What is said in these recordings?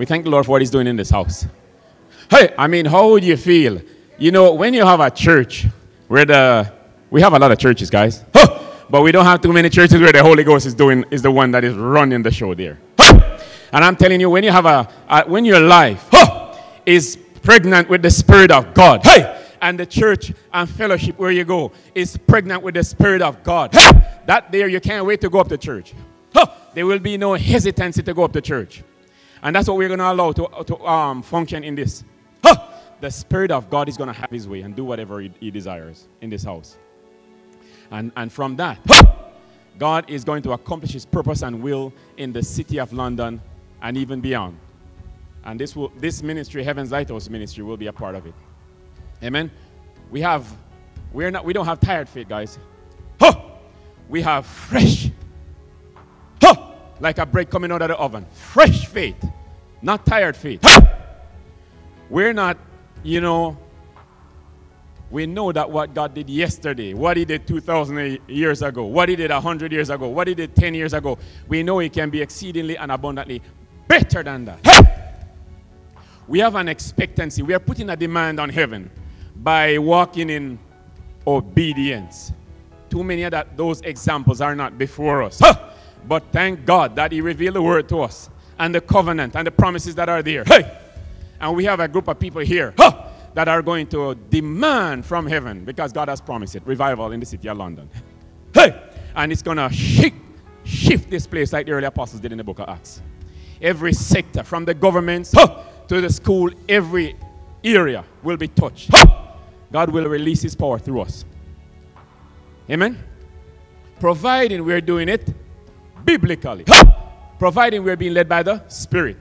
We thank the Lord for what He's doing in this house. Hey, I mean, how would you feel? You know, when you have a church where the we have a lot of churches, guys, huh, but we don't have too many churches where the Holy Ghost is doing is the one that is running the show there. Huh. And I'm telling you, when you have a, a when your life huh, is pregnant with the Spirit of God, hey, and the church and fellowship where you go is pregnant with the Spirit of God, hey, that there you can't wait to go up to church. Huh, there will be no hesitancy to go up to church. And that's what we're going to allow to, to um, function in this. Huh! The Spirit of God is going to have His way and do whatever He, he desires in this house. And, and from that, huh! God is going to accomplish His purpose and will in the city of London and even beyond. And this, will, this ministry, Heaven's Lighthouse Ministry, will be a part of it. Amen. We have, we're not, we don't have tired faith, guys. Huh! We have fresh like a bread coming out of the oven. Fresh faith, not tired faith. We're not, you know, we know that what God did yesterday, what He did 2,000 years ago, what He did 100 years ago, what He did 10 years ago, we know He can be exceedingly and abundantly better than that. We have an expectancy. We are putting a demand on heaven by walking in obedience. Too many of that, those examples are not before us. But thank God that He revealed the word to us and the covenant and the promises that are there. Hey! And we have a group of people here huh, that are going to demand from heaven because God has promised it revival in the city of London. Hey! And it's going to shift, shift this place like the early apostles did in the book of Acts. Every sector, from the governments huh, to the school, every area will be touched. Huh! God will release His power through us. Amen? Providing we're doing it biblically, providing we're being led by the Spirit.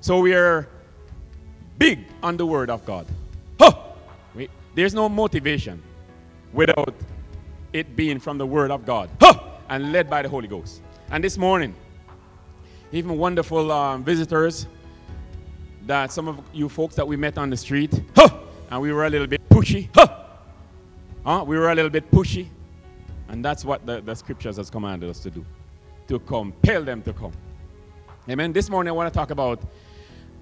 So we are big on the Word of God. We, there's no motivation without it being from the Word of God and led by the Holy Ghost. And this morning, even wonderful um, visitors that some of you folks that we met on the street, and we were a little bit pushy. Huh? We were a little bit pushy. And that's what the, the scriptures has commanded us to do to compel them to come. Amen. This morning I want to talk about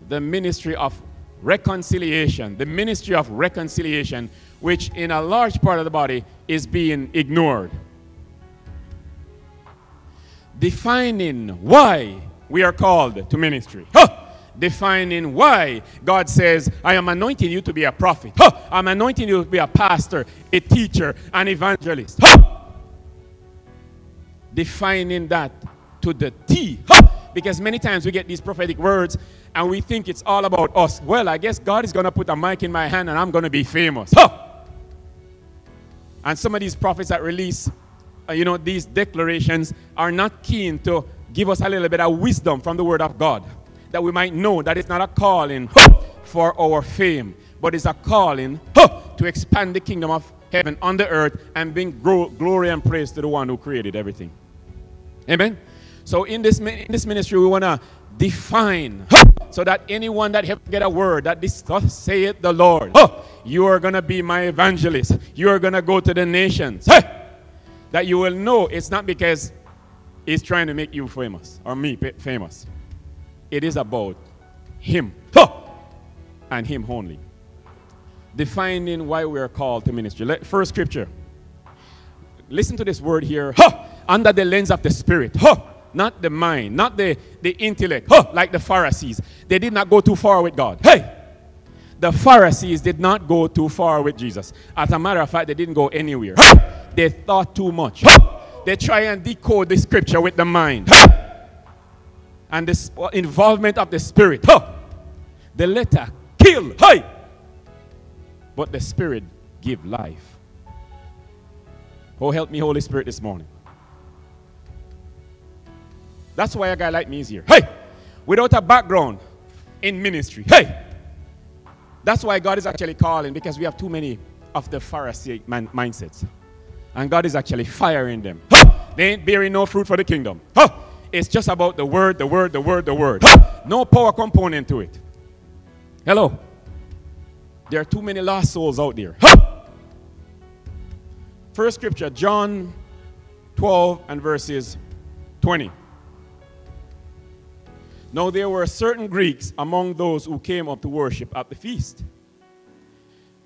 the ministry of reconciliation, the ministry of reconciliation, which in a large part of the body is being ignored. Defining why we are called to ministry. Huh! Defining why God says, I am anointing you to be a prophet. Huh! I'm anointing you to be a pastor, a teacher, an evangelist. Huh! Defining that to the T. Because many times we get these prophetic words and we think it's all about us. Well, I guess God is going to put a mic in my hand and I'm going to be famous. And some of these prophets that release, uh, you know, these declarations are not keen to give us a little bit of wisdom from the Word of God. That we might know that it's not a calling for our fame, but it's a calling to expand the kingdom of heaven on the earth and bring glory and praise to the one who created everything. Amen. So in this in this ministry, we want to define so that anyone that have get a word that this saith the Lord, you are gonna be my evangelist. You are gonna go to the nations. That you will know it's not because he's trying to make you famous or me famous. It is about him and him only. Defining why we are called to ministry. First scripture. Listen to this word here under the lens of the spirit. Huh! Not the mind, not the, the intellect, huh! like the Pharisees. They did not go too far with God. Hey! The Pharisees did not go too far with Jesus. As a matter of fact, they didn't go anywhere. Huh! They thought too much. They try and decode the scripture with the mind. And the uh, involvement of the spirit. The letter kill. Hey! But the spirit give life. Oh, help me, Holy Spirit, this morning. That's why a guy like me is here. Hey, without a background in ministry. Hey, that's why God is actually calling because we have too many of the Pharisee man- mindsets. And God is actually firing them. They ain't bearing no fruit for the kingdom. It's just about the word, the word, the word, the word. No power component to it. Hello. There are too many lost souls out there. First scripture, John 12 and verses 20 Now there were certain Greeks among those who came up to worship at the feast.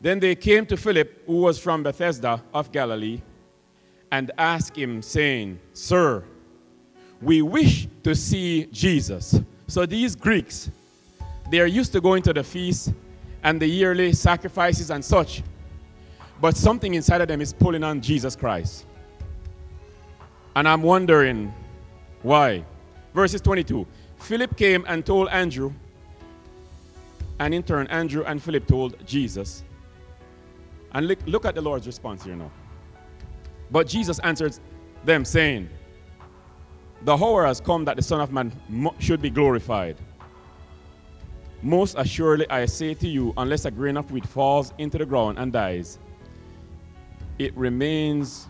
Then they came to Philip, who was from Bethsaida of Galilee, and asked him, saying, Sir, we wish to see Jesus. So these Greeks, they are used to going to the feast and the yearly sacrifices and such. But something inside of them is pulling on Jesus Christ. And I'm wondering why. Verses 22 Philip came and told Andrew, and in turn, Andrew and Philip told Jesus. And look, look at the Lord's response here now. But Jesus answered them, saying, The hour has come that the Son of Man should be glorified. Most assuredly, I say to you, unless a grain of wheat falls into the ground and dies, it remains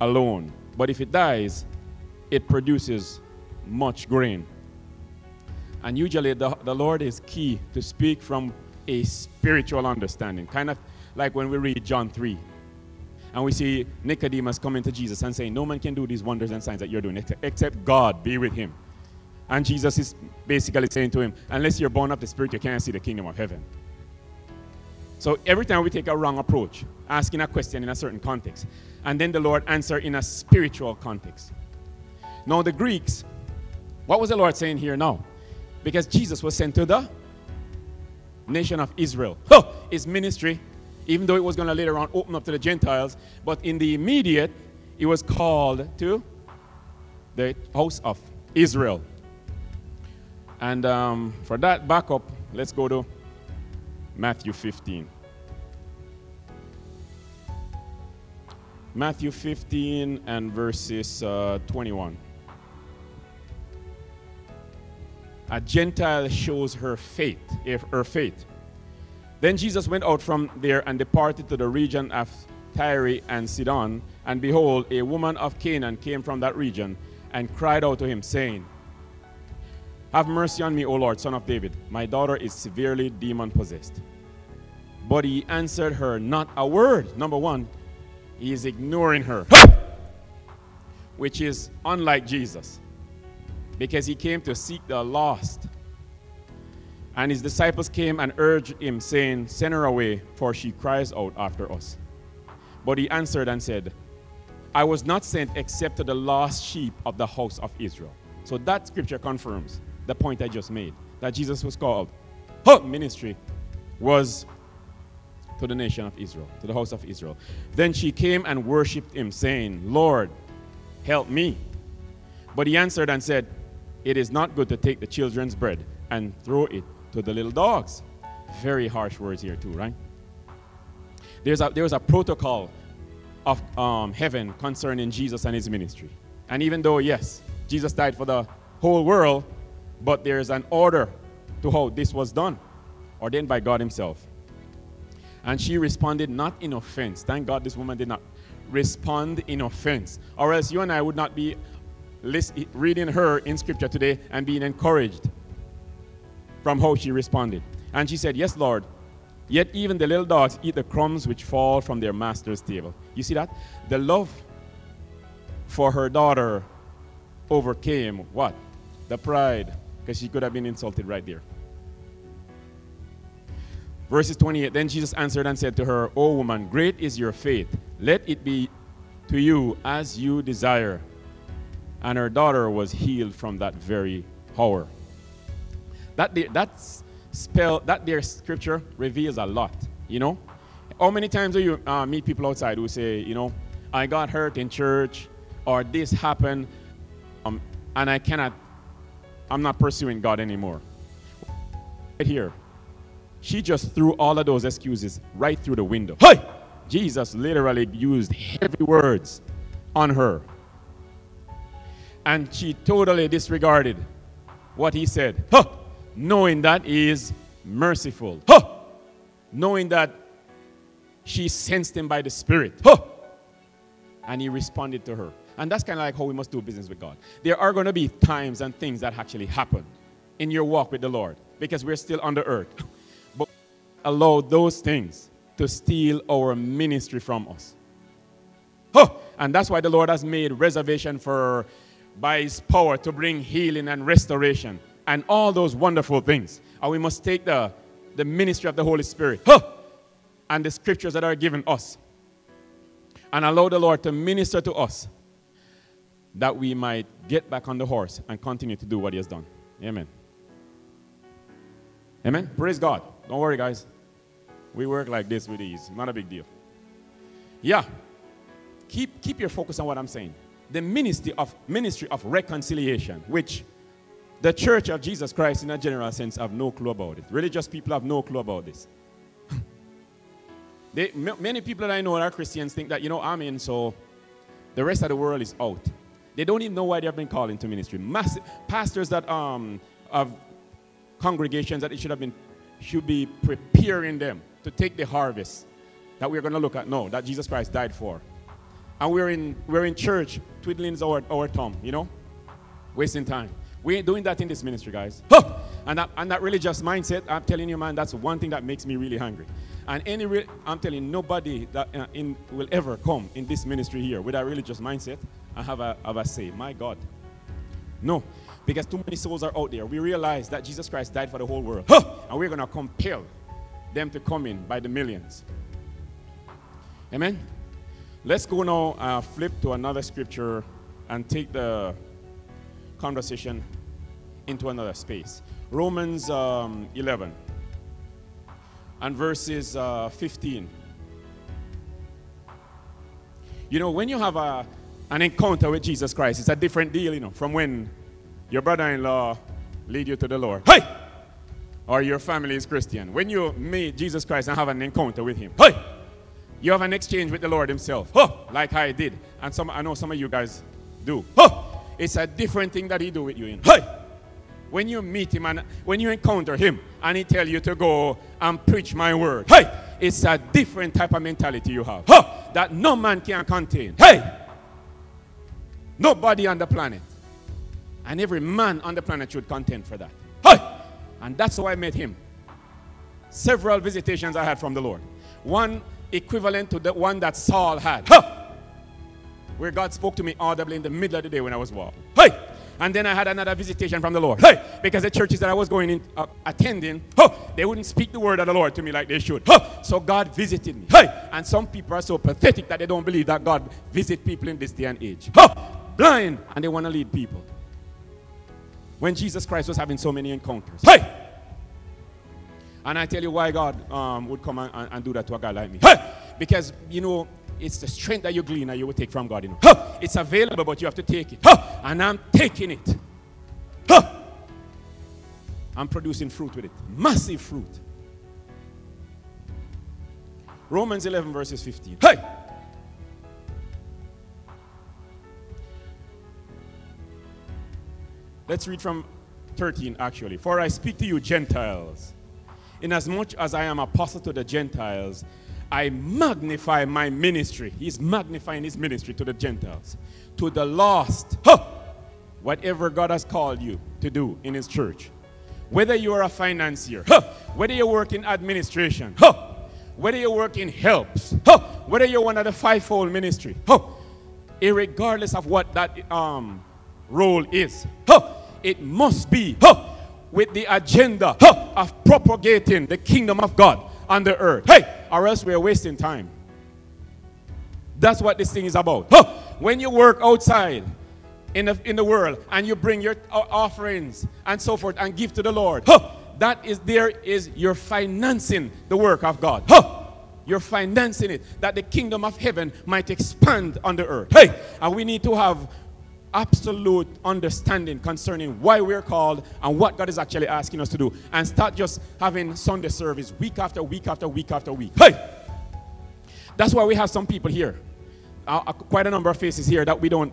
alone. But if it dies, it produces much grain. And usually, the, the Lord is key to speak from a spiritual understanding, kind of like when we read John 3. And we see Nicodemus coming to Jesus and saying, No man can do these wonders and signs that you're doing except God be with him. And Jesus is basically saying to him, Unless you're born of the Spirit, you can't see the kingdom of heaven. So every time we take a wrong approach, asking a question in a certain context, and then the Lord answer in a spiritual context. Now the Greeks, what was the Lord saying here now? Because Jesus was sent to the nation of Israel. Huh! His ministry even though it was going to later on open up to the Gentiles. But in the immediate, it was called to the house of Israel. And um, for that backup, let's go to Matthew 15. Matthew 15 and verses uh, 21. A Gentile shows her faith, her faith. Then Jesus went out from there and departed to the region of Tyre and Sidon. And behold, a woman of Canaan came from that region and cried out to him, saying, Have mercy on me, O Lord, son of David. My daughter is severely demon possessed. But he answered her not a word. Number one, he is ignoring her, which is unlike Jesus, because he came to seek the lost. And his disciples came and urged him, saying, Send her away, for she cries out after us. But he answered and said, I was not sent except to the lost sheep of the house of Israel. So that scripture confirms the point I just made that Jesus was called. Her ministry was to the nation of Israel, to the house of Israel. Then she came and worshipped him, saying, Lord, help me. But he answered and said, It is not good to take the children's bread and throw it to the little dogs. Very harsh words here, too, right? There's a, there's a protocol of um, heaven concerning Jesus and his ministry. And even though, yes, Jesus died for the whole world, but there's an order to how this was done, ordained by God Himself. And she responded not in offense. Thank God this woman did not respond in offense, or else you and I would not be reading her in Scripture today and being encouraged from how she responded. And she said, Yes, Lord. Yet even the little dogs eat the crumbs which fall from their master's table. You see that? The love for her daughter overcame what? The pride, because she could have been insulted right there. Verses 28 Then Jesus answered and said to her, O woman, great is your faith. Let it be to you as you desire. And her daughter was healed from that very hour. That that spell, that their scripture reveals a lot. You know, how many times do you uh, meet people outside who say, you know, I got hurt in church, or this happened, um, and I cannot, I'm not pursuing God anymore. Right here, she just threw all of those excuses right through the window. Hey! Jesus literally used heavy words on her. And she totally disregarded what he said. Huh! knowing that he is merciful. Huh! Knowing that she sensed him by the Spirit. Huh! And he responded to her. And that's kind of like how we must do business with God. There are going to be times and things that actually happen in your walk with the Lord because we're still on the earth. allow those things to steal our ministry from us. Huh! And that's why the Lord has made reservation for by his power to bring healing and restoration and all those wonderful things. And we must take the, the ministry of the Holy Spirit huh, and the scriptures that are given us and allow the Lord to minister to us that we might get back on the horse and continue to do what he has done. Amen. Amen. Praise God. Don't worry, guys. We work like this with ease. Not a big deal. Yeah. Keep, keep your focus on what I'm saying. The ministry of ministry of reconciliation, which the church of Jesus Christ in a general sense have no clue about it. Religious people have no clue about this. they, many people that I know that are Christians think that, you know, I'm in, so the rest of the world is out. They don't even know why they have been called into ministry. Massive, pastors that um, of congregations that it should have been should be preparing them to take the harvest that we're going to look at now, that Jesus Christ died for. And we're in, we're in church twiddling our, our thumb, you know, wasting time. We ain't doing that in this ministry, guys. Huh! And, that, and that religious mindset, I'm telling you, man, that's one thing that makes me really hungry. And any, re- I'm telling nobody that uh, in, will ever come in this ministry here with a religious mindset and have a, have a say. My God. No, because too many souls are out there. We realize that Jesus Christ died for the whole world. Huh! And we're going to compel them to come in by the millions. Amen? Let's go now, uh, flip to another scripture and take the conversation into another space. Romans um, 11 and verses uh, 15. You know, when you have a, an encounter with Jesus Christ, it's a different deal, you know, from when your brother-in-law lead you to the Lord. Hey! Or your family is Christian. When you meet Jesus Christ and have an encounter with him. Hey! You have an exchange with the Lord Himself. Huh, like I did. And some I know some of you guys do. Huh, it's a different thing that He do with you. Hey! When you meet Him and when you encounter Him and He tell you to go and preach my word. Hey! It's a different type of mentality you have. Huh, that no man can contain. Hey! Nobody on the planet. And every man on the planet should contend for that. And that's how I met him. Several visitations I had from the Lord. One equivalent to the one that Saul had. Huh! Where God spoke to me audibly in the middle of the day when I was walking. Hey! And then I had another visitation from the Lord. Hey! Because the churches that I was going in, uh, attending, huh, they wouldn't speak the word of the Lord to me like they should. Huh! So God visited me. Hey! And some people are so pathetic that they don't believe that God visit people in this day and age. Huh! Blind! And they want to lead people. When Jesus Christ was having so many encounters. Hey! And I tell you why God um, would come and, and, do that to a guy like me. Hey! Because, you know, it's the strength that you glean that you will take from God. You know. Huh! It's available, but you have to take it. Huh! And I'm taking it. Huh! I'm producing fruit with it. Massive fruit. Romans 11, verses 15. Hey! Let's read from 13, actually. For I speak to you, Gentiles Inasmuch as I am apostle to the Gentiles, I magnify my ministry. He's magnifying his ministry to the Gentiles, to the lost. Huh! Whatever God has called you to do in his church. Whether you are a financier, huh! whether you work in administration, huh! whether you work in helps, huh! whether you're one of the fivefold ministry, huh! regardless of what that um, role is, huh! it must be huh! with the agenda huh, of propagating the kingdom of God on the earth. Hey, or else we're wasting time. That's what this thing is about. Huh. When you work outside in the, in the world and you bring your uh, offerings and so forth and give to the Lord, huh, that is there is you're financing the work of God. Huh. You're financing it that the kingdom of heaven might expand on the earth. Hey, and we need to have absolute understanding concerning why we're called and what God is actually asking us to do. And start just having Sunday service week after week after week after week. Hey! That's why we have some people here. Uh, uh, quite a number of faces here that we don't,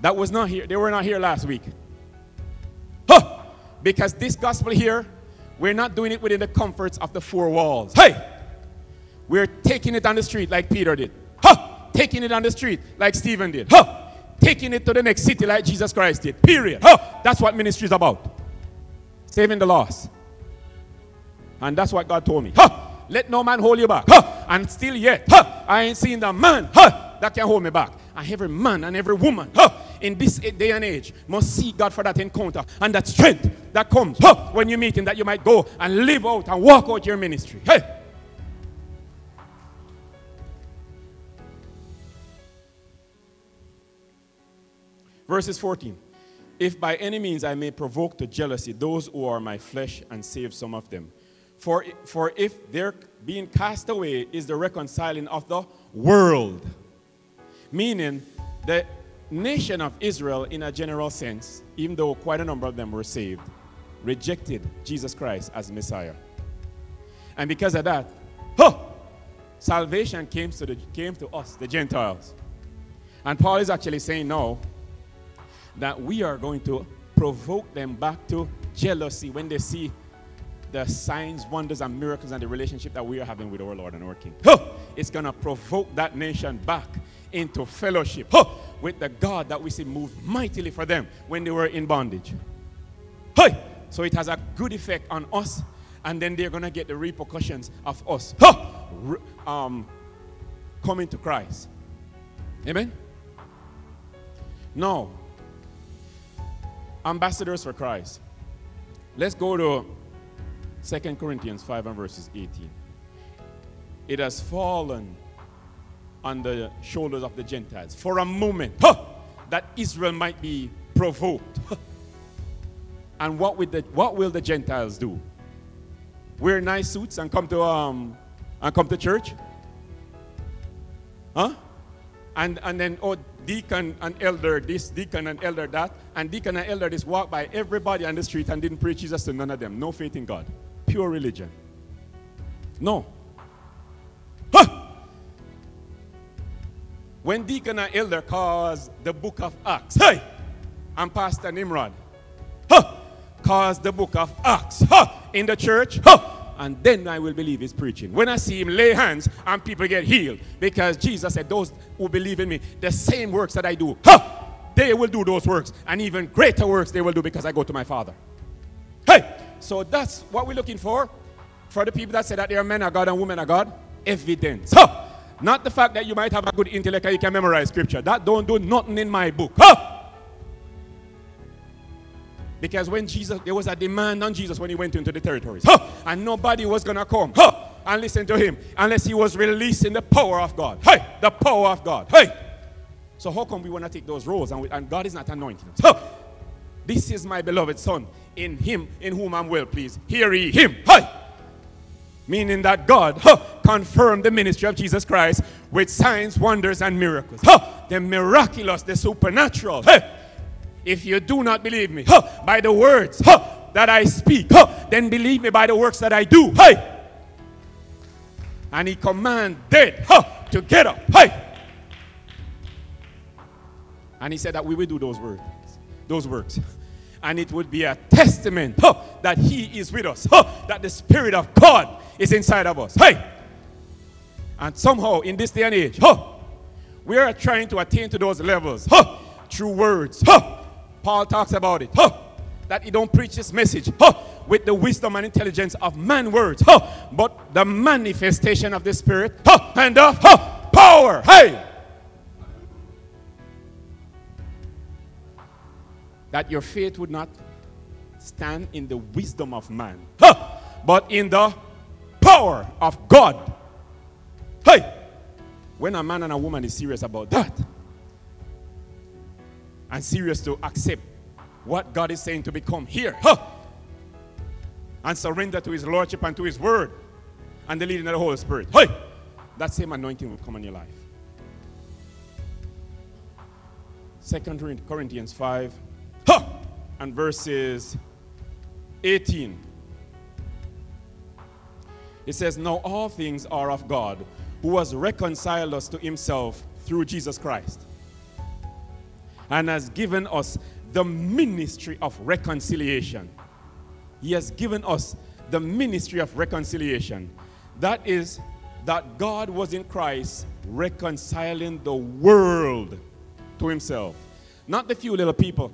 that was not here. They were not here last week. Huh! Because this gospel here, we're not doing it within the comforts of the four walls. Hey! We're taking it on the street like Peter did. Huh! Taking it on the street like Stephen did. Huh! Taking it to the next city like Jesus Christ did. Period. Huh. That's what ministry is about. Saving the lost. And that's what God told me. Huh. Let no man hold you back. Huh. And still yet, huh, I ain't seen the man huh, that can hold me back. And every man and every woman huh, in this day and age must seek God for that encounter and that strength that comes huh, when you meet Him that you might go and live out and walk out your ministry. Hey! Verses 14. If by any means I may provoke to jealousy those who are my flesh and save some of them. For, for if their being cast away is the reconciling of the world, meaning the nation of Israel, in a general sense, even though quite a number of them were saved, rejected Jesus Christ as Messiah. And because of that, huh, salvation came to, the, came to us, the Gentiles. And Paul is actually saying now that we are going to provoke them back to jealousy when they see the signs, wonders, and miracles and the relationship that we are having with our Lord and our King. Huh! It's going to provoke that nation back into fellowship huh! with the God that we see move mightily for them when they were in bondage. So it has a good effect on us, and then they're going to get the repercussions of us huh! um, coming to Christ. Amen? Now, ambassadors for Christ. Let's go to 2 Corinthians 5 and verses 18. It has fallen on the shoulders of the Gentiles for a moment huh, that Israel might be provoked. and what, will the, what will the Gentiles do? Wear nice suits and come to, um, and come to church? And, and then, oh, deacon and elder this, deacon and elder that, and deacon and elder this walked by everybody on the street and didn't preach Jesus to none of them. No faith in God. Pure religion. No. Huh! When deacon and elder cause the book of Acts, hey, and Pastor Nimrod, huh, cause the book of Acts, huh, in the church, huh, and then I will believe his preaching. When I see him lay hands and people get healed, because Jesus said, Those who believe in me, the same works that I do, huh, they will do those works, and even greater works they will do because I go to my Father. Hey, so that's what we're looking for. For the people that say that they are men of God and women of God, evidence. Huh. Not the fact that you might have a good intellect and you can memorize scripture. That don't do nothing in my book. Huh. Because when Jesus, there was a demand on Jesus when he went into the territories. Huh! And nobody was going to come huh! and listen to him unless he was releasing the power of God. Hey, the power of God. Hey. So how come we want to take those roles and, we, and God is not anointing us? Huh! This is my beloved son. In him, in whom I'm well pleased. Hear ye him. Hey. Meaning that God huh, confirmed the ministry of Jesus Christ with signs, wonders, and miracles. Huh, the miraculous, the supernatural. Hey if you do not believe me huh, by the words huh, that I speak, huh, then believe me by the works that I do. Hey! And he commanded huh, to get up. Hey! And he said that we will do those words, those works. And it would be a testament huh, that he is with us, huh, that the Spirit of God is inside of us. Hey! And somehow in this day and age, huh, we are trying to attain to those levels huh, through words. Paul talks about it. Huh, that he don't preach this message huh, with the wisdom and intelligence of man words, huh, but the manifestation of the Spirit huh, and of huh, power. Hey! That your faith would not stand in the wisdom of man, huh, but in the power of God. Hey! When a man and a woman is serious about that, and serious to accept what God is saying to become here. Huh! And surrender to His Lordship and to His Word and the leading of the Holy Spirit. Hey! That same anointing will come on your life. Second Corinthians 5 huh! and verses 18. It says, Now all things are of God, who has reconciled us to himself through Jesus Christ and has given us the ministry of reconciliation. He has given us the ministry of reconciliation. That is, that God was in Christ reconciling the world to himself. Not the few little people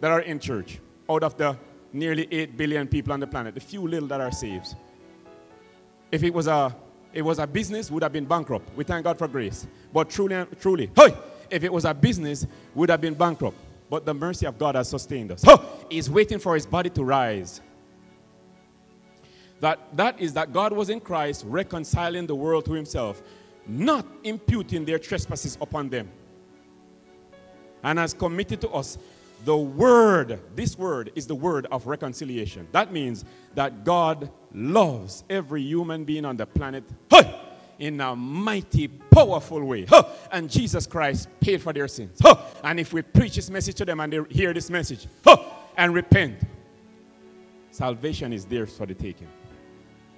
that are in church out of the nearly 8 billion people on the planet, the few little that are saved. If it was a, it was a business, would have been bankrupt. We thank God for grace. But truly, truly, hey, if it was a business, would have been bankrupt. But the mercy of God has sustained us. Huh! He's waiting for his body to rise. That, that is that God was in Christ reconciling the world to himself, not imputing their trespasses upon them. And has committed to us the word, this word is the word of reconciliation. That means that God loves every human being on the planet hey, in a mighty, powerful way. Huh, and Jesus Christ paid for their sins. Huh, and if we preach this message to them and they hear this message huh, and repent, salvation is theirs for the taking.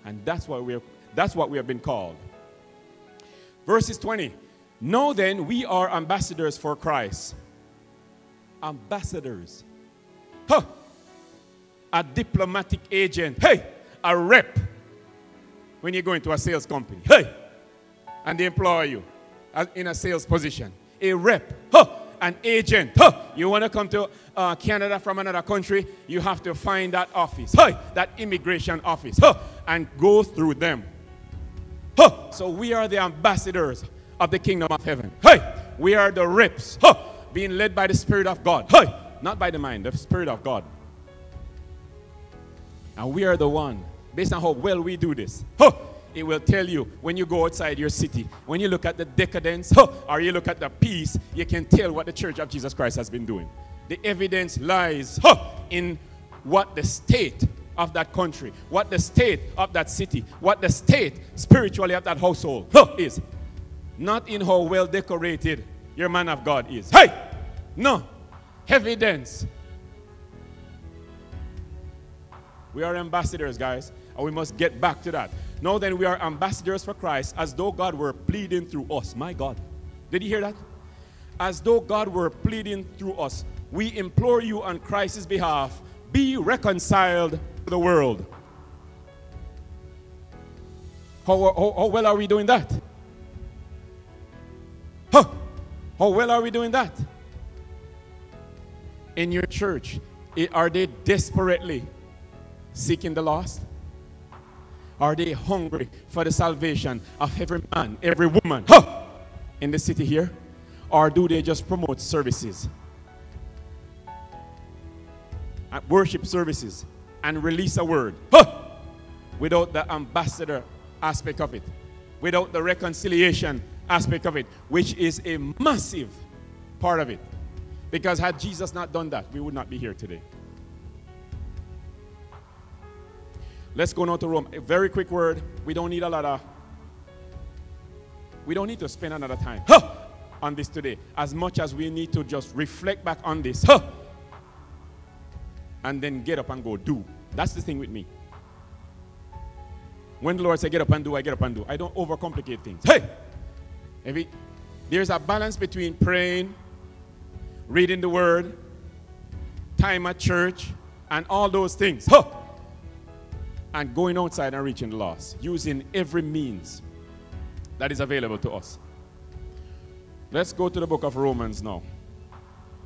And that's what, we're, that's what we have been called. Verses 20. Know then, we are ambassadors for Christ ambassadors. Huh. A diplomatic agent. Hey, a rep. When you go into a sales company. Hey. And they employ you in a sales position. A rep. Huh. An agent. Huh. You want to come to uh, Canada from another country, you have to find that office. Hey, that immigration office. Huh. And go through them. Huh. So we are the ambassadors of the kingdom of heaven. We are the reps. Huh being led by the Spirit of God. Not by the mind, the Spirit of God. And we are the one, based on how well we do this. Huh! It will tell you when you go outside your city, when you look at the decadence or you look at the peace, you can tell what the Church of Jesus Christ has been doing. The evidence lies in what the state of that country, what the state of that city, what the state spiritually of that household is. Not in how well decorated your man of God is. Hey! No. Evidence. We are ambassadors, guys, and we must get back to that. Now then, we are ambassadors for Christ as though God were pleading through us. My God. Did you hear that? As though God were pleading through us. We implore you on Christ's behalf, be reconciled to the world. How, how, how well are we doing that? Huh. How well are we doing that? In your church, are they desperately seeking the lost? Are they hungry for the salvation of every man, every woman huh, in the city here? Or do they just promote services? Uh, worship services and release a word huh, without the ambassador aspect of it, without the reconciliation aspect of it, which is a massive part of it. Because had Jesus not done that, we would not be here today. Let's go now to Rome. A very quick word. We don't need a lot of, we don't need to spend another time huh, on this today. As much as we need to just reflect back on this huh, and then get up and go do. That's the thing with me. When the Lord said, get up and do, I get up and do. I don't overcomplicate things. Hey! There's a balance between praying, reading the word, time at church, and all those things. Huh! And going outside and reaching the lost, using every means that is available to us. Let's go to the book of Romans now.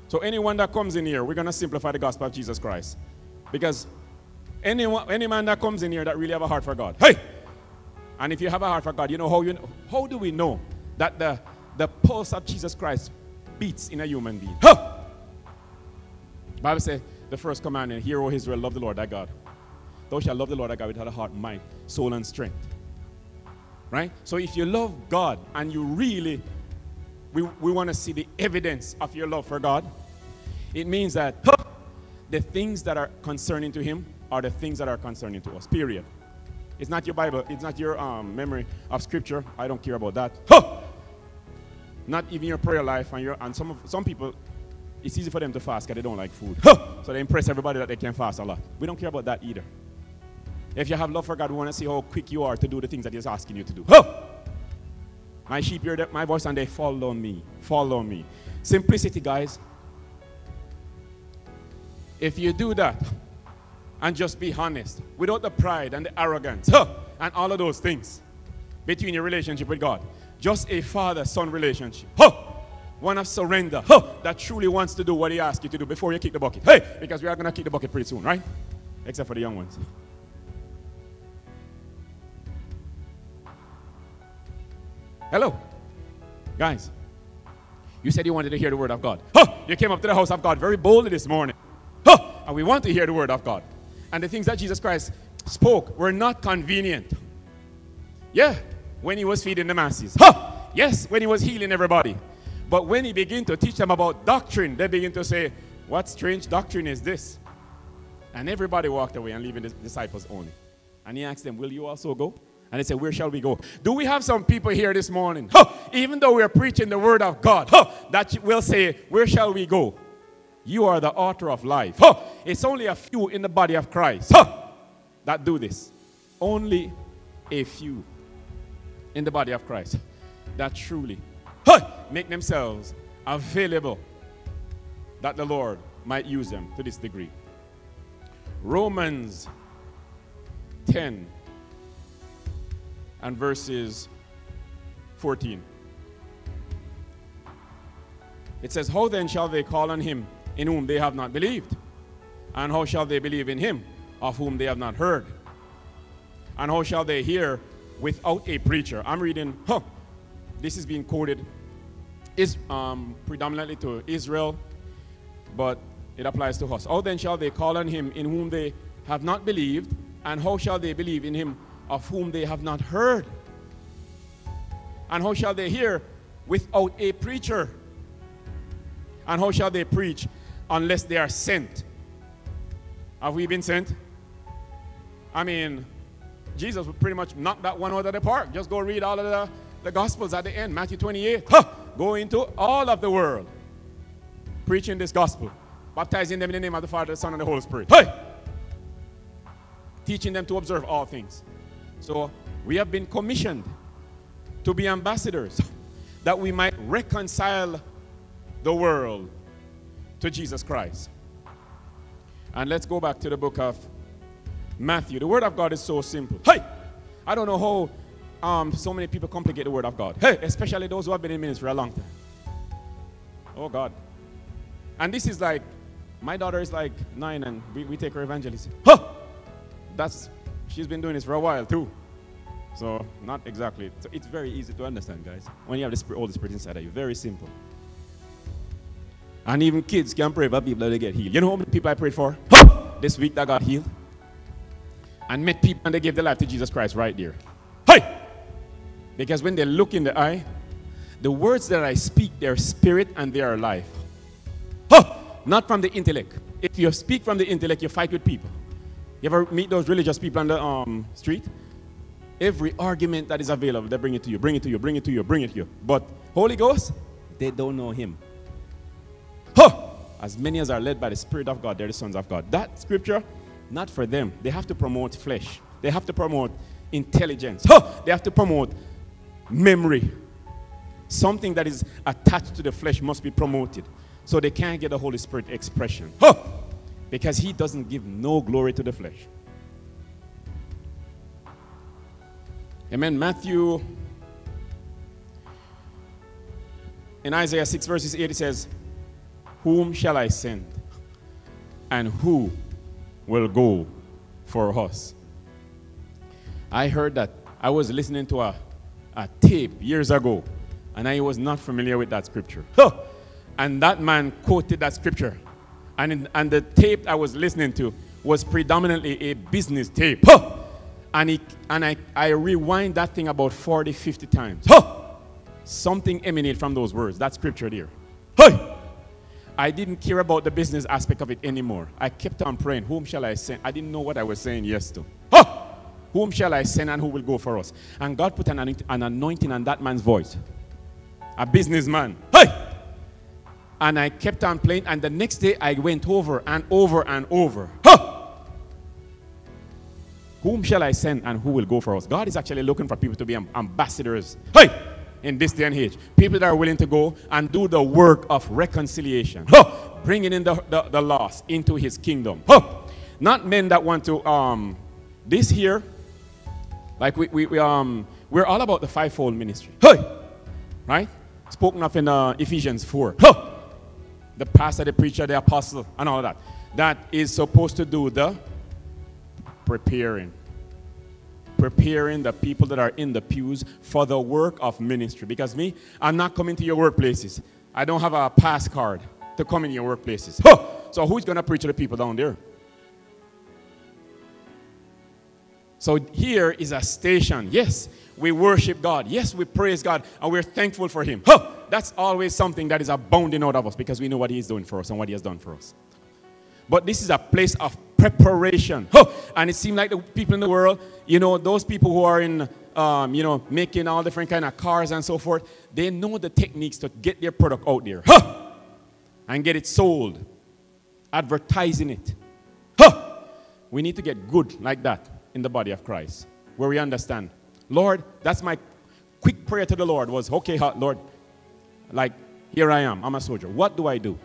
So, anyone that comes in here, we're going to simplify the gospel of Jesus Christ. Because anyone, any man that comes in here that really have a heart for God, hey! And if you have a heart for God, you know how you how do we know that the, the pulse of Jesus Christ beats in a human being. Huh! Bible says the first commandment, hear, O Israel, love the Lord thy God. Thou shalt love the Lord thy God with all heart, mind, soul, and strength. Right? So if you love God and you really, we, we want to see the evidence of your love for God, it means that huh, the things that are concerning to him are the things that are concerning to us, period. It's not your Bible, it's not your um, memory of scripture. I don't care about that. Huh! not even your prayer life and your and some of, some people it's easy for them to fast because they don't like food. so they impress everybody that they can fast a lot. We don't care about that either. If you have love for God, we want to see how quick you are to do the things that He's asking you to do. My sheep hear my voice and they follow me. Follow me. Simplicity, guys. If you do that and just be honest, without the pride and the arrogance and all of those things between your relationship with God, just a father son relationship. Huh! One of surrender huh! that truly wants to do what he asks you to do before you kick the bucket. Hey, because we are going to kick the bucket pretty soon, right? Except for the young ones. Hello, guys. You said you wanted to hear the word of God. Huh! You came up to the house of God very boldly this morning. Huh! And we want to hear the word of God. And the things that Jesus Christ spoke were not convenient. Yeah, when he was feeding the masses. Huh! Yes, when he was healing everybody. But when he began to teach them about doctrine, they begin to say, What strange doctrine is this? And everybody walked away and leaving the disciples only. And he asked them, Will you also go? And they said, Where shall we go? Do we have some people here this morning, huh, even though we are preaching the word of God, huh, that will say, Where shall we go? You are the author of life. Huh, it's only a few in the body of Christ huh, that do this. Only a few in the body of Christ that truly huh, make themselves available that the Lord might use them to this degree. Romans 10 and verses 14. It says, How then shall they call on him in whom they have not believed? And how shall they believe in him of whom they have not heard? And how shall they hear without a preacher? I'm reading, huh, this is being quoted is um, predominantly to Israel, but it applies to us. How then shall they call on him in whom they have not believed? And how shall they believe in him of whom they have not heard? And how shall they hear without a preacher? And how shall they preach unless they are sent? Have we been sent? I mean, Jesus would pretty much knock that one out of the park. Just go read all of the, the Gospels at the end, Matthew 28. Huh! Go into all of the world, preaching this gospel, baptizing them in the name of the Father, the Son, and the Holy Spirit. Hey! Teaching them to observe all things. So we have been commissioned to be ambassadors that we might reconcile the world to Jesus Christ. And let's go back to the book of Matthew. The word of God is so simple. Hey! I don't know how um, so many people complicate the word of God. Hey, especially those who have been in ministry for a long time. Oh God. And this is like, my daughter is like nine and we, we take her evangelism. Huh! That's she's been doing this for a while too. So not exactly. So it's very easy to understand, guys. When you have the all the spirit inside of you, very simple. And even kids can pray for people that they get healed. You know how many people I prayed for this week that got healed? And met people and they gave their life to Jesus Christ right there. Hey! Because when they look in the eye, the words that I speak, they're spirit and they are life. Huh! Not from the intellect. If you speak from the intellect, you fight with people. You ever meet those religious people on the um, street? Every argument that is available, they bring it to you, bring it to you, bring it to you, bring it to you. But Holy Ghost, they don't know Him. Huh! As many as are led by the Spirit of God, they're the sons of God. That scripture, not for them. They have to promote flesh. They have to promote intelligence. Huh! They have to promote memory. Something that is attached to the flesh must be promoted. So they can't get the Holy Spirit expression. Huh! Because he doesn't give no glory to the flesh. Amen. Matthew in Isaiah 6 verses 8 it says, Whom shall I send? And who will go for us? I heard that I was listening to a, a tape years ago, and I was not familiar with that scripture. Huh. And that man quoted that scripture and, and the tape I was listening to was predominantly a business tape. Huh! And, he, and I, I rewind that thing about 40, 50 times. Huh! Something emanated from those words, that scripture there. Hey! I didn't care about the business aspect of it anymore. I kept on praying, whom shall I send? I didn't know what I was saying yes to. Huh! Whom shall I send and who will go for us? And God put an, an anointing on that man's voice. A businessman. Hey! And I kept on playing. And the next day I went over and over and over. Huh! Whom shall I send and who will go for us? God is actually looking for people to be ambassadors. Hey! In this day and age, people that are willing to go and do the work of reconciliation, huh! bringing in the, the, the lost into his kingdom. Huh! Not men that want to, um, this here, like we, we, we, um, we're all about the fivefold ministry. Hey! Right? Spoken of in uh, Ephesians 4. Huh! The pastor, the preacher, the apostle, and all that. That is supposed to do the preparing. Preparing the people that are in the pews for the work of ministry. Because me, I'm not coming to your workplaces I don't have a pass card to come in your workplaces. Huh! So who's going to preach to the people down there? So here is a station. Yes, we worship God. Yes, we praise God and we're thankful for Him. Huh! That's always something that is abounding out of us because we know what He is doing for us and what He has done for us. But this is a place of preparation. Huh! And it seems like the people in the world, you know, those people who are in, um, you know, making all different kind of cars and so forth, they know the techniques to get their product out there. Huh! And get it sold. Advertising it. Huh! We need to get good like that in the body of Christ, where we understand, Lord, that's my quick prayer to the Lord was, okay, Lord, like, here I am, I'm a soldier. What do I do?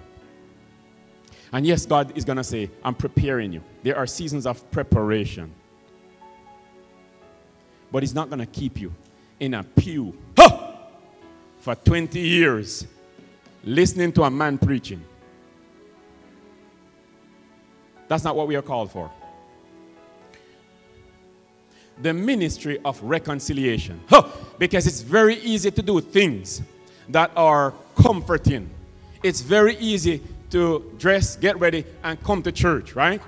And yes, God is going to say, I'm preparing you. There are seasons of preparation. But He's not going to keep you in a pew for 20 years listening to a man preaching. That's not what we are called for the ministry of reconciliation. Huh, because it's very easy to do things that are comforting. It's very easy to dress, get ready, and come to church, right?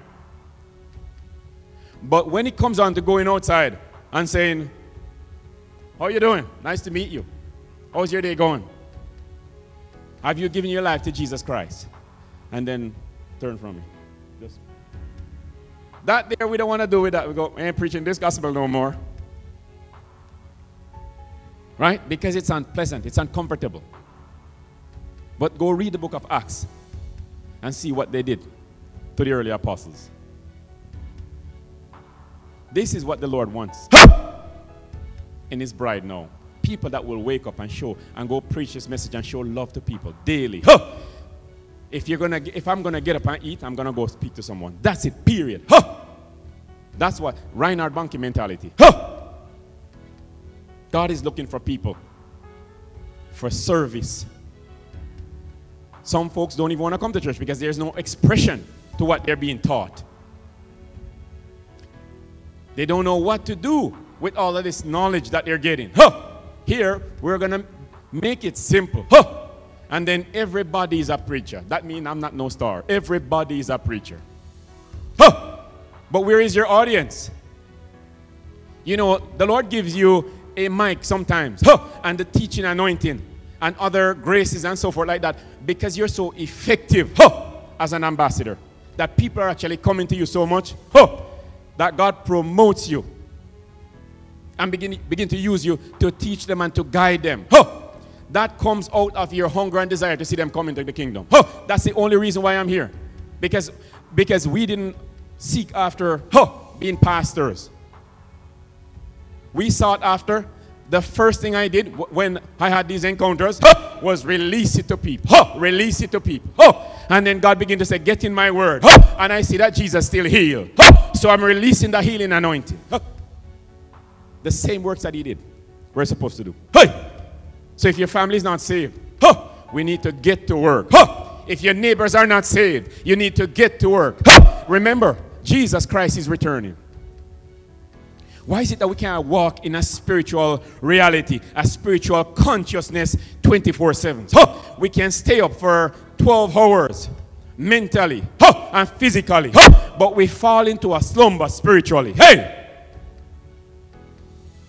But when it comes on to going outside and saying, How are you doing? Nice to meet you. How's your day going? Have you given your life to Jesus Christ? And then turn from me. That there we don't want to do with that. We go, we ain't preaching this gospel no more. Right? Because it's unpleasant, it's uncomfortable. But go read the book of Acts and see what they did to the early apostles. This is what the Lord wants in His bride now. People that will wake up and show and go preach His message and show love to people daily. If you're gonna, if I'm gonna get up and eat, I'm gonna go speak to someone. That's it. Period. Huh! That's what Reinhard Bonnke mentality. Huh! God is looking for people for service. Some folks don't even want to come to church because there's no expression to what they're being taught. They don't know what to do with all of this knowledge that they're getting. Huh! Here, we're going to make it simple. Huh! And then everybody is a preacher. That means I'm not no star. Everybody is a preacher. Huh! But where is your audience? You know, the Lord gives you a mic sometimes, huh! and the teaching anointing, and other graces and so forth like that, because you're so effective huh! as an ambassador that people are actually coming to you so much huh! that God promotes you and begin, begin to use you to teach them and to guide them. Huh! That comes out of your hunger and desire to see them come into the kingdom. Huh, that's the only reason why I'm here. Because, because we didn't seek after huh, being pastors. We sought after the first thing I did when I had these encounters huh, was release it to people. Huh, release it to people. Huh. And then God began to say, Get in my word. And I see that Jesus still healed. So I'm releasing the healing anointing. The same works that He did, we're supposed to do. Hey! So if your family is not saved, huh, we need to get to work. Huh. If your neighbors are not saved, you need to get to work. Huh. Remember, Jesus Christ is returning. Why is it that we can't walk in a spiritual reality, a spiritual consciousness 24 7? Huh. We can stay up for 12 hours mentally huh, and physically, huh, but we fall into a slumber spiritually. Hey!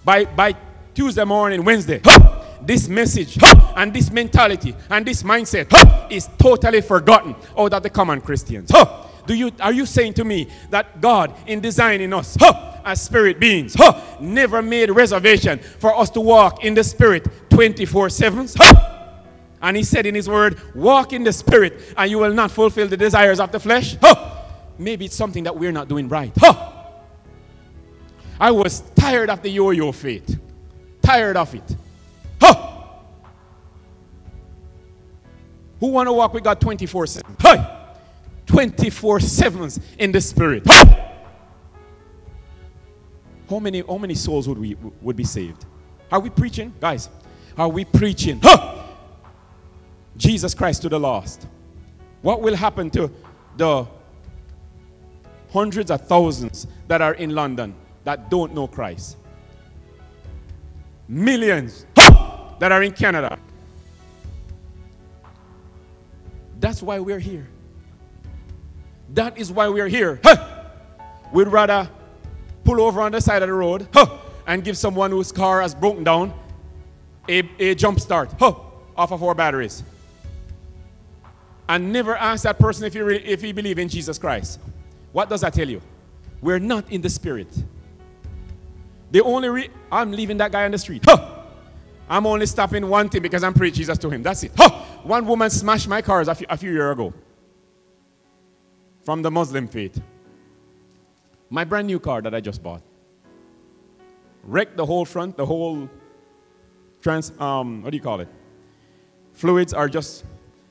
By, by Tuesday morning, Wednesday, huh, this message huh, and this mentality and this mindset huh, is totally forgotten oh, out of the common Christians. Huh. Do you, are you saying to me that God, in designing us huh, as spirit beings, huh, never made reservation for us to walk in the spirit 24 7? Huh? And he said in his word, walk in the spirit and you will not fulfill the desires of the flesh. Huh? Maybe it's something that we're not doing right. Huh? I was tired of the yo-yo faith. Tired of it. Huh! Who want to walk with God 24 7? Hey! 24 7s in the spirit. Hey! How many, how many souls would, we, would be saved? Are we preaching? Guys, are we preaching? Huh! Jesus Christ to the lost. What will happen to the hundreds of thousands that are in London that don't know Christ? Millions that are in Canada. That's why we're here. That is why we're here. Huh! We'd rather pull over on the side of the road huh, and give someone whose car has broken down a, a jump start huh, off of our batteries. And never ask that person if he, really, if he believe in Jesus Christ. What does that tell you? We're not in the spirit. The only re- I'm leaving that guy on the street. Huh! I'm only stopping one thing because I'm preaching Jesus to him. That's it. Huh! One woman smashed my cars a few, a few years ago from the Muslim faith. My brand new car that I just bought. Wrecked the whole front, the whole trans, um, what do you call it? Fluids are just.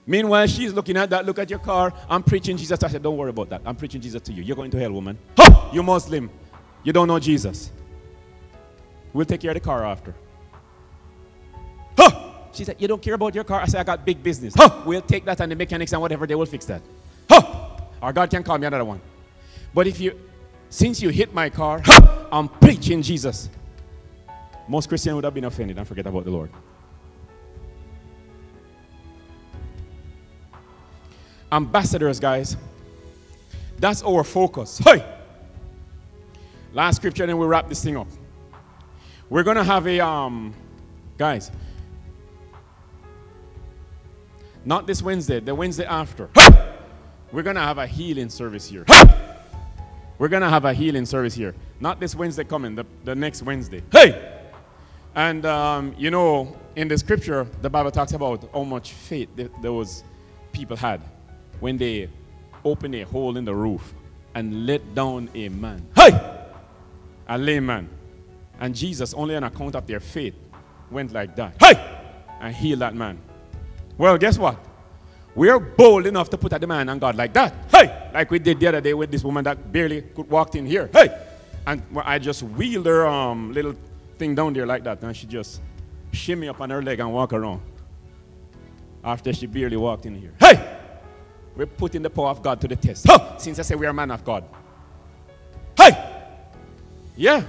Meanwhile, she's looking at that. Look at your car. I'm preaching Jesus. I said, Don't worry about that. I'm preaching Jesus to you. You're going to hell, woman. Huh! You Muslim. You don't know Jesus. We'll take care of the car after. She said, You don't care about your car? I said, I got big business. Huh! We'll take that and the mechanics and whatever, they will fix that. Huh! Or God can call me another one. But if you, since you hit my car, huh! I'm preaching Jesus. Most Christians would have been offended and forget about the Lord. Ambassadors, guys. That's our focus. Hey! Last scripture, then we wrap this thing up. We're going to have a, um, guys, not this Wednesday, the Wednesday after. We're going to have a healing service here. We're going to have a healing service here. Not this Wednesday coming, the, the next Wednesday. Hey! And, um, you know, in the scripture, the Bible talks about how much faith th- those people had when they opened a hole in the roof and let down a man. Hey! A layman. And Jesus, only on account of their faith, went like that. Hey! And healed that man. Well, guess what? We're bold enough to put a demand on God like that. Hey! Like we did the other day with this woman that barely could walk in here. Hey! And I just wheeled her um, little thing down there like that. And she just shimmy up on her leg and walk around. After she barely walked in here. Hey! We're putting the power of God to the test. Huh! Since I say we are man of God. Hey! Yeah.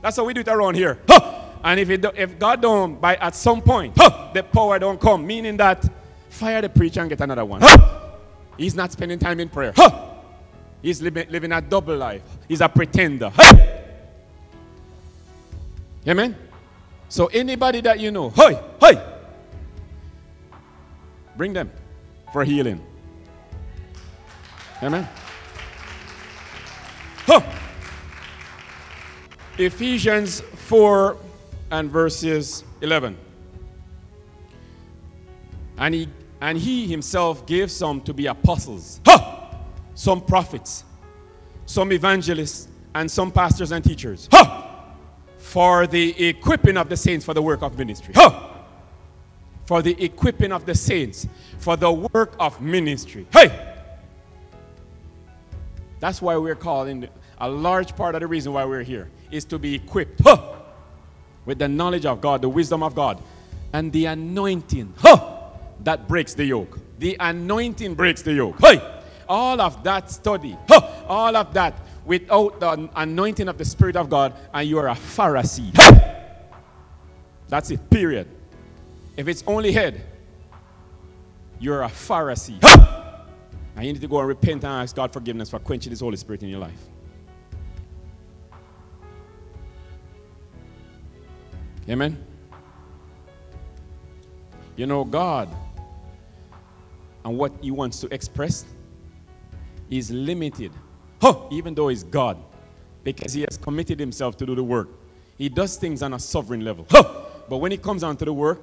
That's how we do it around here. Huh! And if, it do, if God don't, by at some point, huh, the power don't come, meaning that fire the preacher and get another one. Huh! He's not spending time in prayer. Huh! He's living, living a double life. He's a pretender. Hey! Amen? So anybody that you know, hey, hey, bring them for healing. Amen? Huh! Ephesians 4 and verses 11. And he, and he himself gave some to be apostles, huh! some prophets, some evangelists, and some pastors and teachers, huh! for the equipping of the saints for the work of ministry. Huh! For the equipping of the saints for the work of ministry. Hey! That's why we're called a large part of the reason why we're here is to be equipped huh, with the knowledge of God, the wisdom of God, and the anointing huh, that breaks the yoke. The anointing breaks the yoke. Hey, all of that study, huh, all of that without the anointing of the Spirit of God, and you are a Pharisee. Hey! That's it, period. If it's only head, you're a Pharisee. And you need to go and repent and ask God forgiveness for quenching His Holy Spirit in your life. Amen. You know, God and what He wants to express is limited. Huh, even though He's God, because He has committed Himself to do the work. He does things on a sovereign level. Huh, but when He comes onto the work,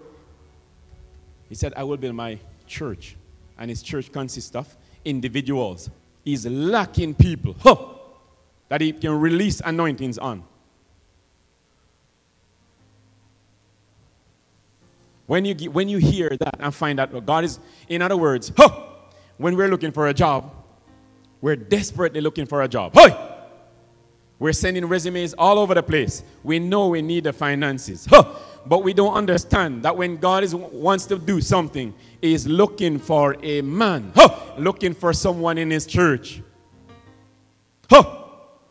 He said, I will build my church. And His church consists of individuals. He's lacking people huh, that He can release anointings on. When you, when you hear that and find that oh, God is, in other words, huh, when we're looking for a job, we're desperately looking for a job. Huh, we're sending resumes all over the place. We know we need the finances. Huh, but we don't understand that when God is, wants to do something, He is looking for a man, huh, looking for someone in His church. Huh,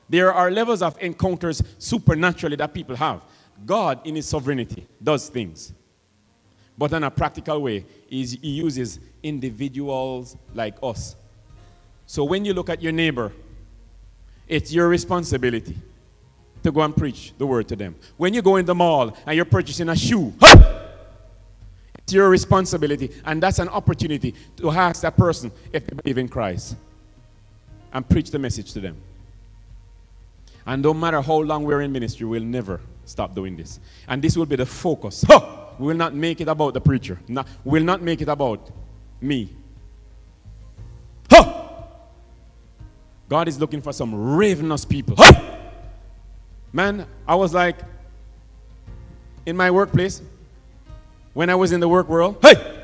there are levels of encounters supernaturally that people have. God, in His sovereignty, does things. But in a practical way, he uses individuals like us. So when you look at your neighbor, it's your responsibility to go and preach the word to them. When you go in the mall and you're purchasing a shoe, it's your responsibility. And that's an opportunity to ask that person if they believe in Christ and preach the message to them. And no matter how long we're in ministry, we'll never stop doing this. And this will be the focus. We will not make it about the preacher. No, we will not make it about me. Huh! God is looking for some ravenous people. Man, I was like, in my workplace, when I was in the work world, hey!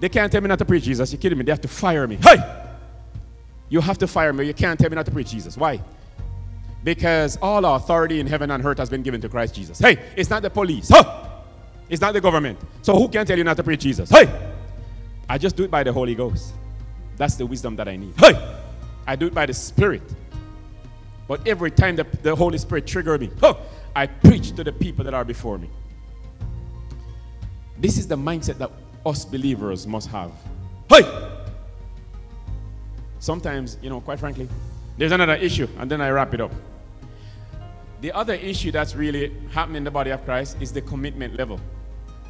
They can't tell me not to preach Jesus. You're kidding me. They have to fire me. Hey! You have to fire me. You can't tell me not to preach Jesus. Why? Because all authority in heaven and earth has been given to Christ Jesus. Hey, it's not the police. Huh? It's not the government. So who can tell you not to preach Jesus? Hey! I just do it by the Holy Ghost. That's the wisdom that I need. Hey! I do it by the Spirit. But every time the, the Holy Spirit trigger me, huh, I preach to the people that are before me. This is the mindset that us believers must have. Hey! Sometimes, you know, quite frankly, there's another issue, and then I wrap it up. The other issue that's really happening in the body of Christ is the commitment level.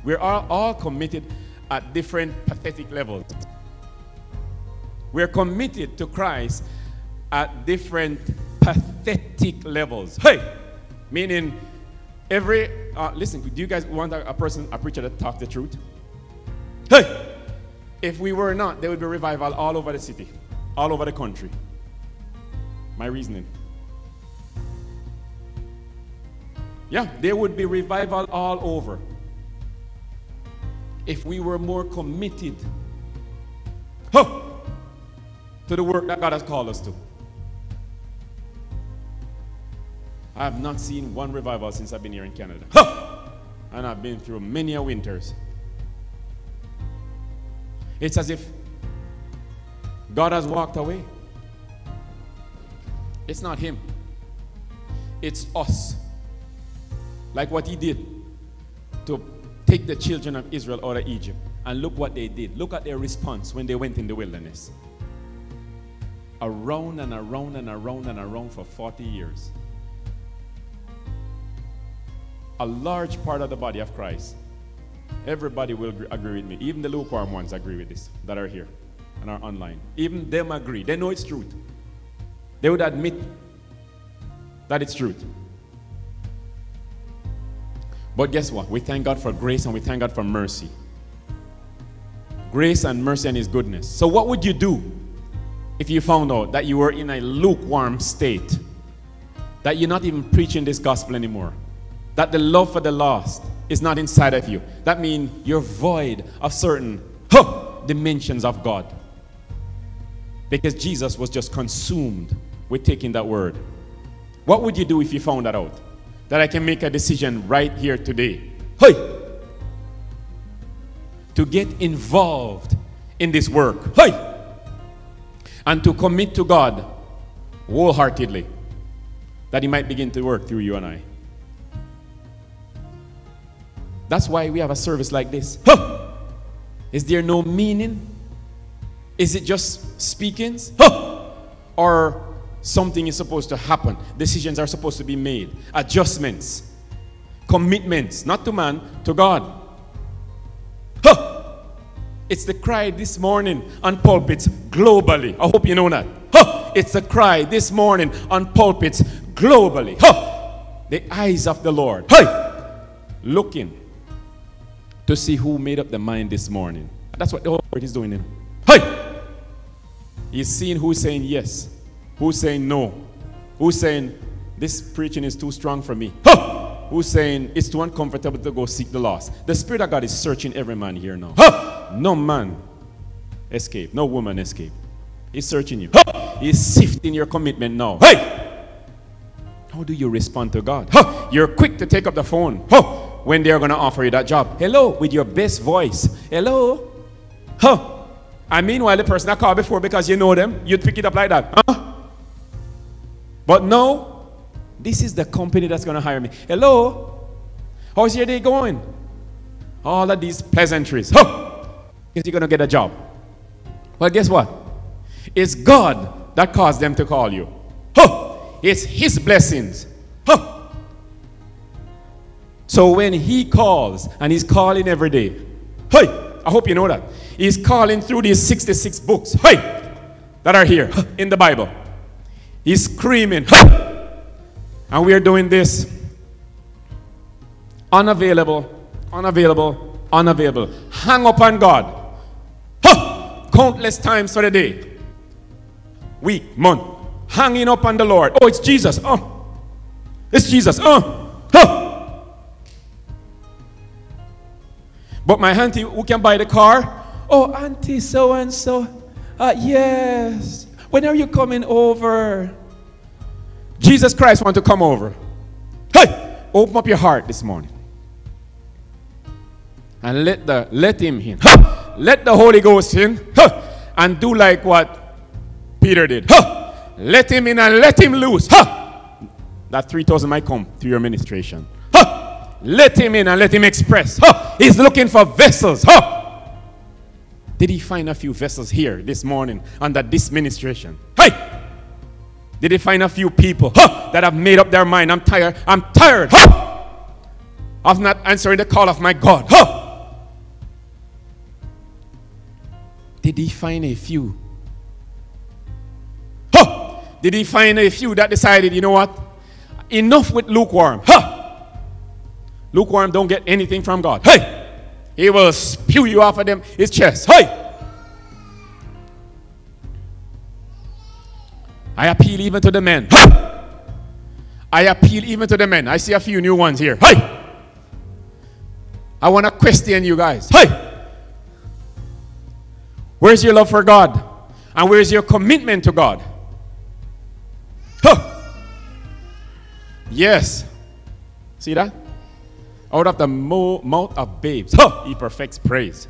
We're all, all committed at different pathetic levels. We're committed to Christ at different pathetic levels. Hey! Meaning, every, uh, listen, do you guys want a, a person, a preacher to talk the truth? Hey! If we were not, there would be revival all over the city, all over the country. My reasoning. Yeah, there would be revival all over if we were more committed huh, to the work that God has called us to. I have not seen one revival since I've been here in Canada. Huh, and I've been through many a winters. It's as if God has walked away. It's not Him, it's us. Like what He did to take the children of Israel out of Egypt. And look what they did. Look at their response when they went in the wilderness. Around and around and around and around for 40 years. A large part of the body of Christ. Everybody will agree with me. Even the lukewarm ones agree with this that are here and are online. Even them agree. They know it's truth. They would admit that it's truth. But guess what? We thank God for grace and we thank God for mercy. Grace and mercy and His goodness. So, what would you do if you found out that you were in a lukewarm state? That you're not even preaching this gospel anymore? That the love for the lost is not inside of you? That means you're void of certain huh, dimensions of God. Because Jesus was just consumed with taking that word. What would you do if you found that out? That I can make a decision right here today. Hey! To get involved in this work. Hey! And to commit to God wholeheartedly that He might begin to work through you and I. That's why we have a service like this. Huh! Is there no meaning? Is it just speakings? Huh! Or Something is supposed to happen. Decisions are supposed to be made. Adjustments. Commitments, not to man, to God. Huh! It's the cry this morning on pulpits globally. I hope you know that. Huh! It's the cry this morning on pulpits globally. Huh! The eyes of the Lord. Hey! Looking to see who made up the mind this morning. That's what the Holy Spirit is doing. Hey! He's seeing who's saying yes Who's saying no? Who's saying this preaching is too strong for me? Huh! Who's saying it's too uncomfortable to go seek the lost? The Spirit of God is searching every man here now. Huh! No man escape. No woman escape. He's searching you. Huh! He's sifting your commitment now. Hey! How do you respond to God? Huh! You're quick to take up the phone. Huh! When they're going to offer you that job. Hello, with your best voice. Hello. Huh? And meanwhile, the person I called before because you know them, you'd pick it up like that. Huh? But no, this is the company that's going to hire me. Hello? How's your day going? all of these pleasantries. Huh! Is he going to get a job? Well, guess what? It's God that caused them to call you. Huh! It's His blessings. Huh! So when He calls, and He's calling every day, hey, I hope you know that. He's calling through these 66 books, hey, that are here in the Bible. He's screaming, hey! And we are doing this unavailable, unavailable, unavailable. Hang up on God. Countless times for the day, week, month. Hanging up on the Lord. Oh, it's Jesus. Oh, it's Jesus. Oh, huh! But my auntie who can buy the car. Oh, auntie so and so. Uh, yes. When are you coming over? Jesus Christ want to come over. Hey, open up your heart this morning and let the let him in. Huh! Let the Holy Ghost in huh! and do like what Peter did. Huh! Let him in and let him loose. That 3,000 might come through your ministration. Let him in and let him express. He's looking for vessels. Did he find a few vessels here this morning under this ministration? Hey! Did he find a few people huh, that have made up their mind? I'm tired. I'm tired of not answering the call of my God. Huh. Did he find a few? Huh! Did he find a few that decided, you know what? Enough with lukewarm. Huh! Lukewarm don't get anything from God. Hey! He will spew you off of them his chest. Hey! I appeal even to the men. Hey! I appeal even to the men. I see a few new ones here. Hey! I want to question you guys. Hey! Where's your love for God? And where's your commitment to God? Huh. Yes. See that? Out of the mo- mouth of babes, huh, he perfects praise.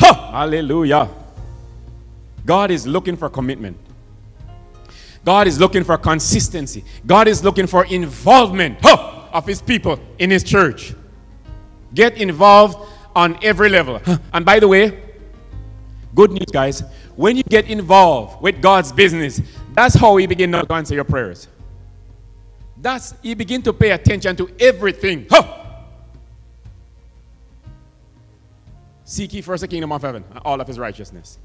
Huh. Hallelujah. God is looking for commitment. God is looking for consistency. God is looking for involvement huh, of his people in his church. Get involved on every level. And by the way, Good news, guys. When you get involved with God's business, that's how He begin to answer your prayers. That's He begin to pay attention to everything. Huh! Seek ye first the kingdom of heaven and all of His righteousness.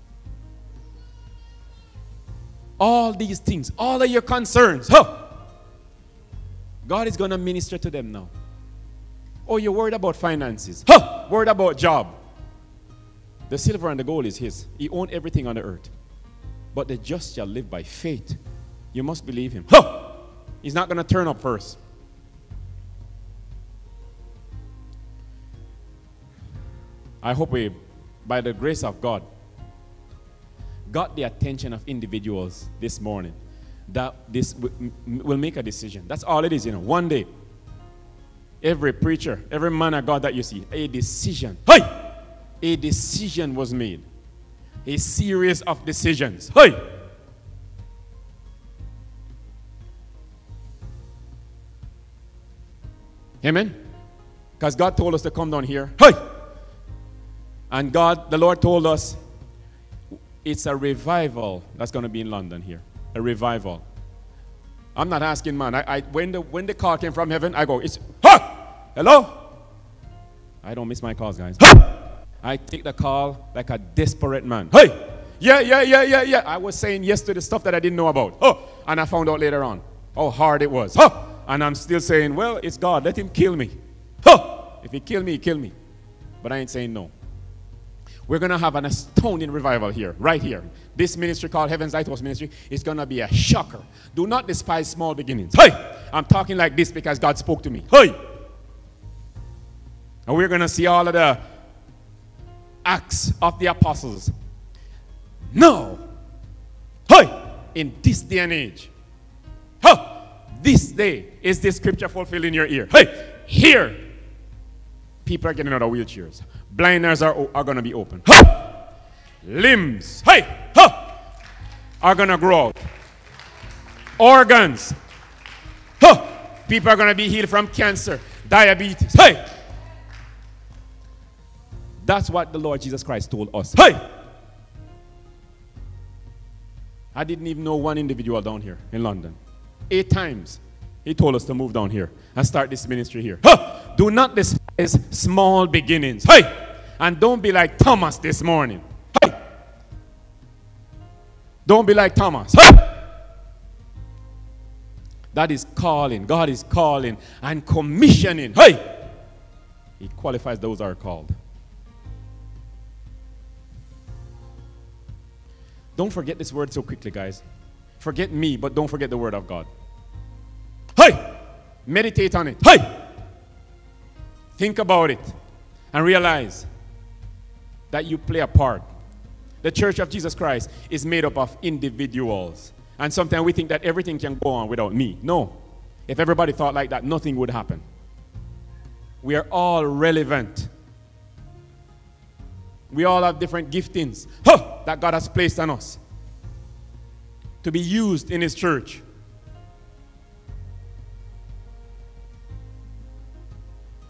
All these things, all of your concerns, huh? God is going to minister to them now. Oh, you're worried about finances. Huh? Worried about job. The silver and the gold is his. He owned everything on the earth. But the just shall live by faith. You must believe him. Huh! He's not going to turn up first. I hope we, by the grace of God, got the attention of individuals this morning that this will make a decision. That's all it is, you know. One day, every preacher, every man of God that you see, a decision. Hey! a decision was made. A series of decisions. Hey! Amen? Because God told us to come down here. Hey! And God, the Lord told us it's a revival that's going to be in London here. A revival. I'm not asking man. I, I, when, the, when the call came from heaven, I go, it's, ha! Hello? I don't miss my calls, guys. Ha! I take the call like a desperate man. Hey, yeah, yeah, yeah, yeah, yeah. I was saying yes to the stuff that I didn't know about. Oh, and I found out later on how hard it was. Oh, and I'm still saying, well, it's God. Let him kill me. Oh, if he kill me, he kill me. But I ain't saying no. We're going to have an astounding revival here, right here. This ministry called Heaven's Lighthouse Ministry is going to be a shocker. Do not despise small beginnings. Hey, I'm talking like this because God spoke to me. Hey. And we're going to see all of the Acts of the Apostles. No. Hey, in this day and age. Huh, this day is this scripture fulfilled in your ear. Hey, here, people are getting out of wheelchairs. Blinders are, are going to be open. Huh, limbs, hey, huh, are going to grow out. Organs, huh, people are going to be healed from cancer, diabetes. Hey, That's what the Lord Jesus Christ told us. Hey! I didn't even know one individual down here in London. Eight times he told us to move down here and start this ministry here. Huh! Do not despise small beginnings. Hey! And don't be like Thomas this morning. Hey! Don't be like Thomas. Hey! That is calling. God is calling and commissioning. Hey! He qualifies those are called. Don't forget this word so quickly, guys. Forget me, but don't forget the word of God. Hey! Meditate on it. Hey! Think about it and realize that you play a part. The church of Jesus Christ is made up of individuals. And sometimes we think that everything can go on without me. No. If everybody thought like that, nothing would happen. We are all relevant. We all have different giftings huh, that God has placed on us to be used in His church.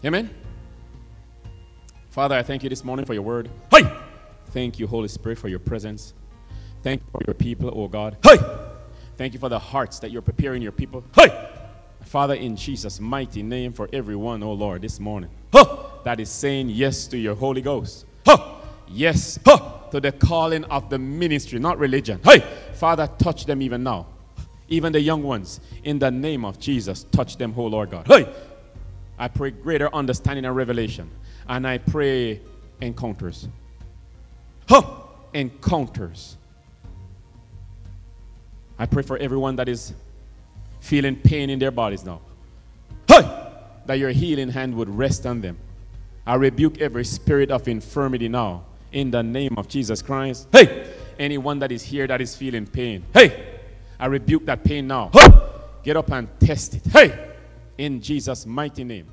Amen. Father, I thank you this morning for your word. Hey! Thank you, Holy Spirit, for your presence. Thank you for your people, oh God. Hey! Thank you for the hearts that you're preparing your people. Hey! Father, in Jesus' mighty name, for everyone, oh Lord, this morning, huh, that is saying yes to your Holy Ghost. Huh, yes huh, to the calling of the ministry, not religion. Hey, Father, touch them even now. Even the young ones, in the name of Jesus, touch them, oh Lord God. Hey, I pray greater understanding and revelation. And I pray encounters. Huh, encounters. I pray for everyone that is feeling pain in their bodies now. Hey! That your healing hand would rest on them. I rebuke every spirit of infirmity now in the name of Jesus Christ. Hey! Anyone that is here that is feeling pain. Hey! I rebuke that pain now. Hey! Get up and test it. Hey! In Jesus' mighty name.